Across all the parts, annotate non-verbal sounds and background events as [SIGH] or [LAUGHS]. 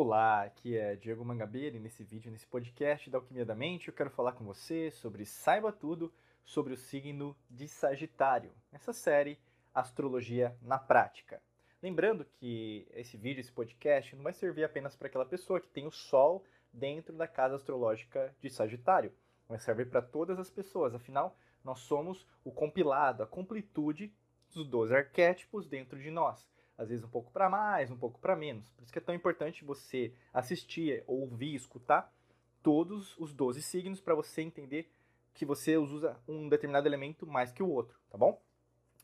Olá, aqui é Diego Mangabeira e nesse vídeo, nesse podcast da Alquimia da Mente, eu quero falar com você sobre Saiba Tudo sobre o signo de Sagitário, nessa série Astrologia na Prática. Lembrando que esse vídeo, esse podcast, não vai servir apenas para aquela pessoa que tem o Sol dentro da casa astrológica de Sagitário, vai servir para todas as pessoas, afinal, nós somos o compilado, a completude dos 12 arquétipos dentro de nós às vezes um pouco para mais, um pouco para menos. Por isso que é tão importante você assistir, ouvir, escutar todos os 12 signos para você entender que você usa um determinado elemento mais que o outro, tá bom?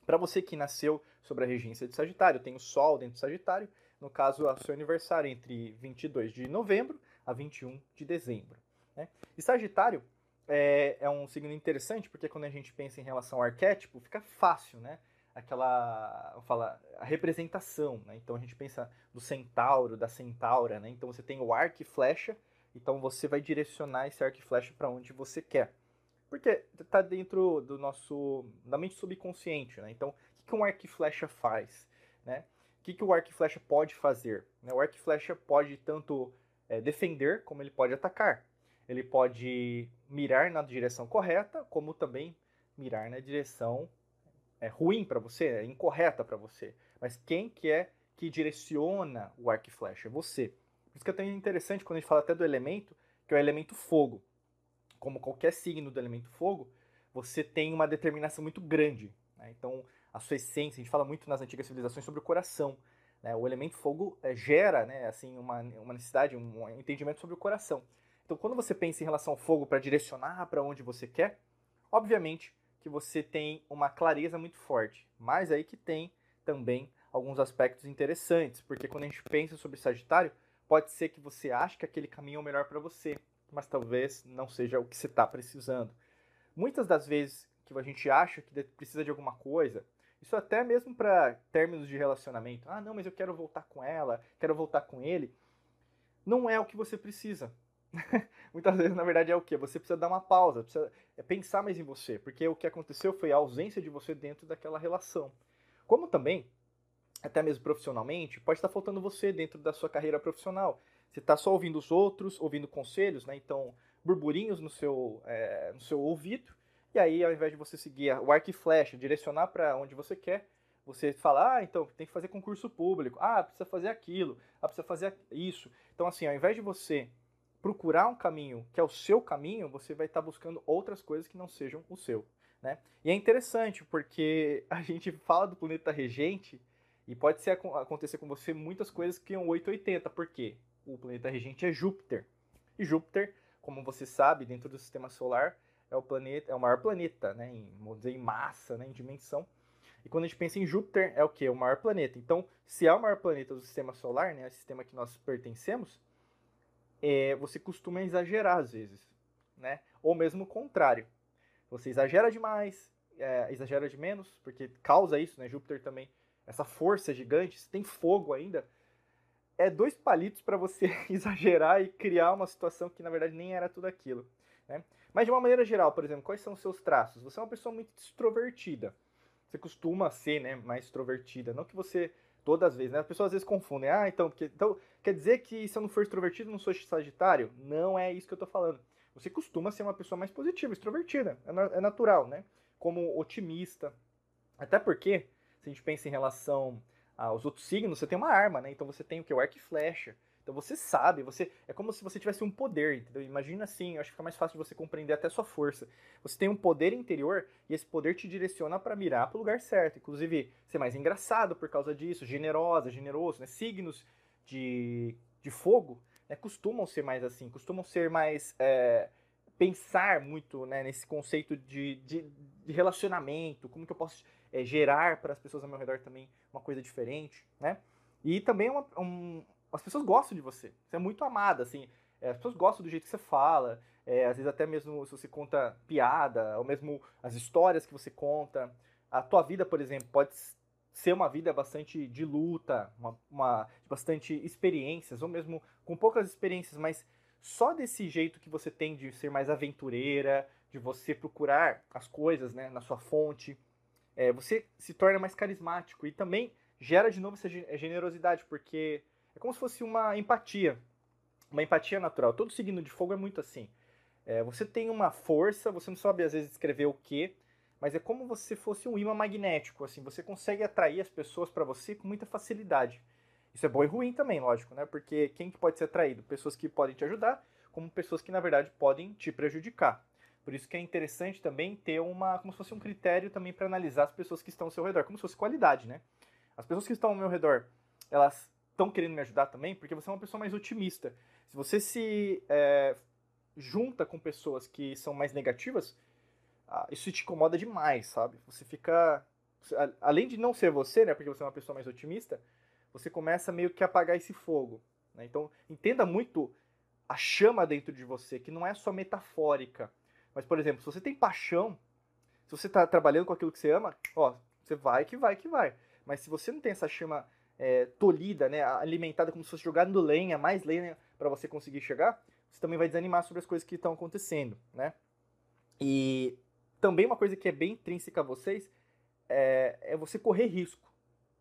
Para você que nasceu sobre a regência de Sagitário, tem o Sol dentro de Sagitário, no caso, o seu aniversário entre 22 de novembro a 21 de dezembro. Né? E Sagitário é, é um signo interessante porque quando a gente pensa em relação ao arquétipo, fica fácil, né? Aquela fala a representação, né? Então a gente pensa do centauro, da centaura, né? Então você tem o arco e flecha, então você vai direcionar esse arco e flecha para onde você quer. Porque está dentro do nosso da mente subconsciente, né? Então, o que, um arco e flecha faz, né? O que, que o arco e flecha pode fazer? Né? O arco e flecha pode tanto é, defender como ele pode atacar. Ele pode mirar na direção correta, como também mirar na direção é ruim para você, é incorreta para você. Mas quem que é que direciona o arco e flecha? É você. Por isso que é tão interessante quando a gente fala até do elemento, que é o elemento fogo. Como qualquer signo do elemento fogo, você tem uma determinação muito grande. Né? Então, a sua essência, a gente fala muito nas antigas civilizações sobre o coração. Né? O elemento fogo é, gera né, assim, uma, uma necessidade, um entendimento sobre o coração. Então, quando você pensa em relação ao fogo para direcionar para onde você quer, obviamente que você tem uma clareza muito forte. Mas aí que tem também alguns aspectos interessantes, porque quando a gente pensa sobre Sagitário, pode ser que você ache que aquele caminho é o melhor para você, mas talvez não seja o que você está precisando. Muitas das vezes que a gente acha que precisa de alguma coisa, isso até mesmo para términos de relacionamento. Ah, não, mas eu quero voltar com ela, quero voltar com ele. Não é o que você precisa. [LAUGHS] muitas vezes, na verdade, é o que? Você precisa dar uma pausa, precisa é pensar mais em você, porque o que aconteceu foi a ausência de você dentro daquela relação. Como também, até mesmo profissionalmente, pode estar faltando você dentro da sua carreira profissional. Você está só ouvindo os outros, ouvindo conselhos, né? Então, burburinhos no seu, é, no seu ouvido, e aí, ao invés de você seguir o arco e flecha, direcionar para onde você quer, você fala, ah, então tem que fazer concurso público, ah, precisa fazer aquilo, ah, precisa fazer isso. Então, assim, ao invés de você procurar um caminho que é o seu caminho, você vai estar buscando outras coisas que não sejam o seu. Né? E é interessante porque [LAUGHS] a gente fala do planeta regente e pode ser, acontecer com você muitas coisas que são 880. Por quê? O planeta regente é Júpiter. E Júpiter, como você sabe, dentro do sistema solar, é o planeta, é o maior planeta, né? Em, vamos dizer, em massa, né? em dimensão. E quando a gente pensa em Júpiter, é o que? O maior planeta. Então, se é o maior planeta do sistema solar, né? O sistema que nós pertencemos, é, você costuma exagerar às vezes, né? Ou mesmo o contrário. Você exagera demais, é, exagera de menos, porque causa isso, né? Júpiter também, essa força gigante, se tem fogo ainda, é dois palitos para você [LAUGHS] exagerar e criar uma situação que na verdade nem era tudo aquilo. Né? Mas de uma maneira geral, por exemplo, quais são os seus traços? Você é uma pessoa muito extrovertida. Você costuma ser né, mais extrovertida. Não que você todas as vezes, né? As pessoas às vezes confundem. Ah, então, porque, então quer dizer que se eu não for extrovertido, não sou sagitário? Não é isso que eu tô falando. Você costuma ser uma pessoa mais positiva, extrovertida. É, é natural, né? Como otimista. Até porque, se a gente pensa em relação aos outros signos, você tem uma arma, né? Então você tem o que? O arco e flecha. Então você sabe, você é como se você tivesse um poder, entendeu? Imagina assim, acho que fica mais fácil de você compreender até a sua força. Você tem um poder interior e esse poder te direciona para mirar para o lugar certo. Inclusive, ser mais engraçado por causa disso, generosa, generoso, né? Signos de, de fogo né? costumam ser mais assim, costumam ser mais. É, pensar muito né, nesse conceito de, de, de, relacionamento, como que eu posso é, gerar para as pessoas ao meu redor também uma coisa diferente, né? E também uma, um, as pessoas gostam de você. Você é muito amada, assim. É, as pessoas gostam do jeito que você fala. É, às vezes até mesmo se você conta piada, ou mesmo as histórias que você conta. A tua vida, por exemplo, pode ser uma vida bastante de luta, uma, uma bastante experiências, ou mesmo com poucas experiências, mas só desse jeito que você tem de ser mais aventureira, de você procurar as coisas né, na sua fonte, é, você se torna mais carismático e também gera de novo essa generosidade, porque É como se fosse uma empatia, uma empatia natural. Todo signo de fogo é muito assim. É, você tem uma força, você não sabe às vezes descrever o que, mas é como se fosse um imã magnético, assim, você consegue atrair as pessoas para você com muita facilidade. Isso é bom e ruim também, lógico, né? Porque quem que pode ser atraído? Pessoas que podem te ajudar, como pessoas que na verdade podem te prejudicar. Por isso que é interessante também ter uma, como se fosse um critério também para analisar as pessoas que estão ao seu redor, como se fosse qualidade, né? As pessoas que estão ao meu redor, elas estão querendo me ajudar também porque você é uma pessoa mais otimista. Se você se é, junta com pessoas que são mais negativas, ah, isso te incomoda demais, sabe? Você fica. Além de não ser você, né? Porque você é uma pessoa mais otimista, você começa meio que a apagar esse fogo. Né? Então, entenda muito a chama dentro de você, que não é só metafórica. Mas, por exemplo, se você tem paixão, se você está trabalhando com aquilo que você ama, ó, você vai que vai que vai. Mas se você não tem essa chama é, tolhida, né, alimentada como se fosse jogando lenha, mais lenha para você conseguir chegar, você também vai desanimar sobre as coisas que estão acontecendo, né? E também uma coisa que é bem intrínseca a vocês é, é você correr risco,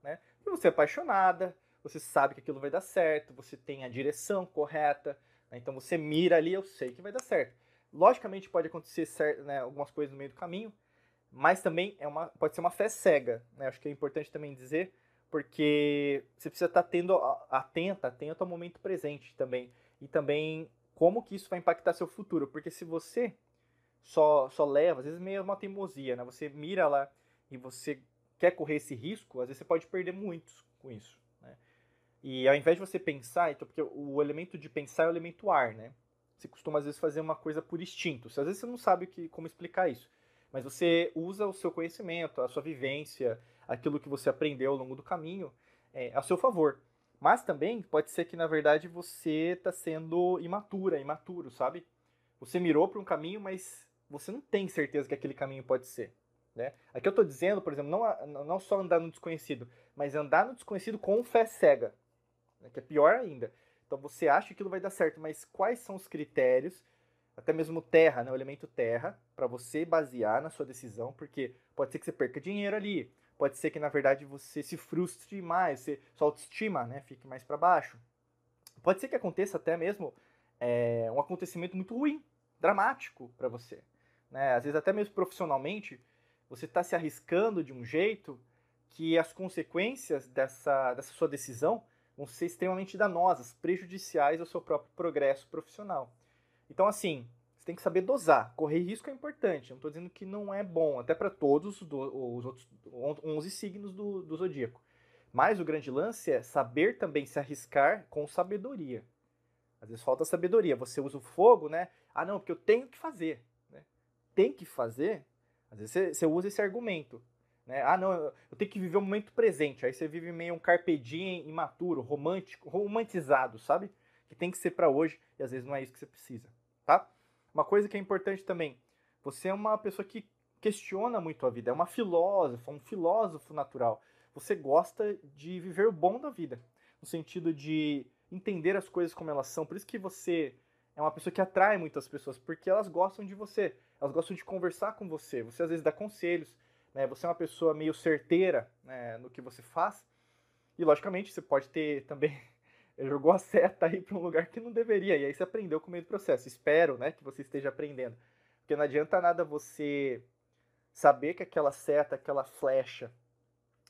né? E você é apaixonada, você sabe que aquilo vai dar certo, você tem a direção correta, né? então você mira ali, eu sei que vai dar certo. Logicamente pode acontecer certo, né, algumas coisas no meio do caminho, mas também é uma, pode ser uma fé cega, né? Acho que é importante também dizer, porque você precisa estar tendo atenta, atento ao momento presente também e também como que isso vai impactar seu futuro, porque se você só só leva, às vezes meio uma teimosia, né? Você mira lá e você quer correr esse risco, às vezes você pode perder muitos com isso, né? E ao invés de você pensar, então porque o elemento de pensar é o elemento ar, né? Você costuma às vezes fazer uma coisa por instinto. Às vezes você não sabe que, como explicar isso, mas você usa o seu conhecimento, a sua vivência, aquilo que você aprendeu ao longo do caminho é, a seu favor. Mas também pode ser que, na verdade, você está sendo imatura, imaturo, sabe? Você mirou para um caminho, mas você não tem certeza que aquele caminho pode ser. Né? Aqui eu estou dizendo, por exemplo, não, não só andar no desconhecido, mas andar no desconhecido com fé cega, né? que é pior ainda. Então você acha que aquilo vai dar certo, mas quais são os critérios, até mesmo terra, né? o elemento terra, para você basear na sua decisão, porque pode ser que você perca dinheiro ali, pode ser que na verdade você se frustre mais, você, sua autoestima né, fique mais para baixo. Pode ser que aconteça até mesmo é, um acontecimento muito ruim, dramático para você. Né? Às vezes até mesmo profissionalmente, você está se arriscando de um jeito que as consequências dessa, dessa sua decisão vão ser extremamente danosas, prejudiciais ao seu próprio progresso profissional. Então, assim, você tem que saber dosar. Correr risco é importante. Não estou dizendo que não é bom, até para todos os outros 11 signos do, do zodíaco. Mas o grande lance é saber também se arriscar com sabedoria. Às vezes falta sabedoria. Você usa o fogo, né? Ah, não, porque eu tenho que fazer. Né? Tem que fazer. Às vezes você, você usa esse argumento. Né? Ah, não, eu tenho que viver o momento presente. Aí você vive meio um carpe diem imaturo, romântico, romantizado, sabe? Que tem que ser para hoje e às vezes não é isso que você precisa, tá? Uma coisa que é importante também, você é uma pessoa que questiona muito a vida, é uma filósofa, um filósofo natural. Você gosta de viver o bom da vida, no sentido de entender as coisas como elas são. Por isso que você é uma pessoa que atrai muitas pessoas, porque elas gostam de você, elas gostam de conversar com você. Você às vezes dá conselhos, né? Você é uma pessoa meio certeira né, no que você faz. E logicamente você pode ter também jogou a seta aí para um lugar que não deveria. E aí você aprendeu com o meio do processo. Espero, né, que você esteja aprendendo. Porque não adianta nada você saber que aquela seta, aquela flecha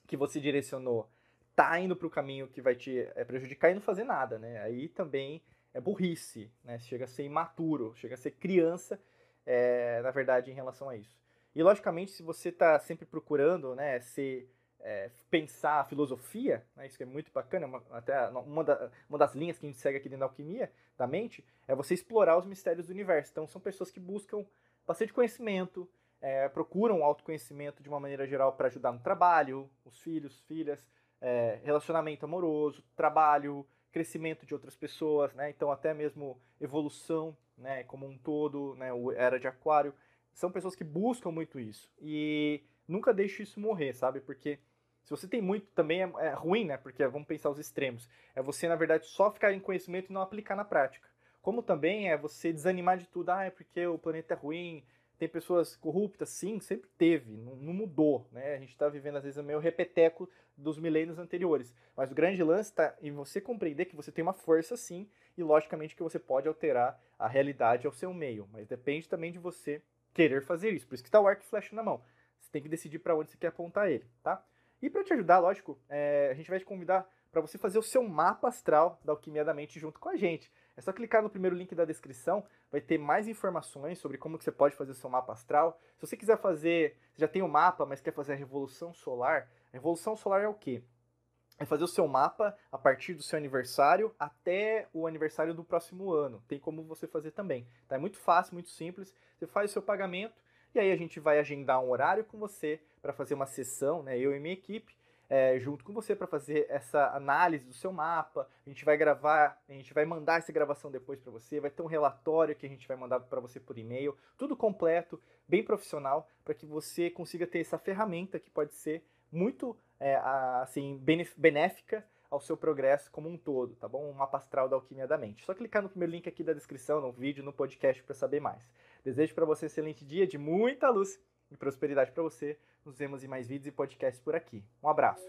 que você direcionou tá indo para o caminho que vai te é, prejudicar e não fazer nada, né? Aí também é burrice, né? Chega a ser imaturo, chega a ser criança, é, na verdade, em relação a isso. E logicamente, se você está sempre procurando, né, ser é, pensar a filosofia, né, isso que é muito bacana, uma, até uma, da, uma, das linhas que a gente segue aqui dentro da alquimia, da mente, é você explorar os mistérios do universo. Então, são pessoas que buscam bastante conhecimento, é, procuram autoconhecimento de uma maneira geral para ajudar no trabalho, os filhos, filhas, é, relacionamento amoroso, trabalho, crescimento de outras pessoas, né? então até mesmo evolução né, como um todo, né, o Era de Aquário. São pessoas que buscam muito isso. E nunca deixe isso morrer, sabe? Porque se você tem muito, também é, é, ruim, né? Porque vamos pensar os extremos. É você, na verdade, só ficar em conhecimento e não aplicar na prática. Como também é você desanimar de tudo. Ah, é porque o planeta é ruim, tem pessoas corruptas, sim, sempre teve, não, não mudou, né? A gente está vivendo às vezes meio repeteco dos milênios anteriores. Mas o grande lance está em você compreender que você tem uma força, sim, e logicamente que você pode alterar a realidade ao seu meio. Mas depende também de você querer fazer isso. Por isso que está o arco e flecha na mão. Você tem que decidir para onde você quer apontar ele, tá? E para te ajudar, lógico, é, a gente vai te convidar para você fazer o seu mapa astral da Alquimia da Mente junto com a gente. É só clicar no primeiro link da descrição, vai ter mais informações sobre como que você pode fazer o seu mapa astral. Se você quiser fazer, você já tem o um mapa, mas quer fazer a revolução solar, a revolução solar é o quê? É fazer o seu mapa a partir do seu aniversário até o aniversário do próximo ano. Tem como você fazer também. Tá? É muito fácil, muito simples. Você faz o seu pagamento e aí a gente vai agendar um horário com você para fazer uma sessão, né? Eu e minha equipe é, junto com você para fazer essa análise do seu mapa. A gente vai gravar, a gente vai mandar essa gravação depois para você, vai ter um relatório que a gente vai mandar para você por e-mail, tudo completo, bem profissional, para que você consiga ter essa ferramenta que pode ser muito é, assim benéfica ao seu progresso como um todo, tá bom? Um mapa astral da alquimia da mente. Só clicar no primeiro link aqui da descrição, no vídeo, no podcast para saber mais. Desejo para você um excelente dia de muita luz e prosperidade para você. Nos vemos em mais vídeos e podcasts por aqui. Um abraço.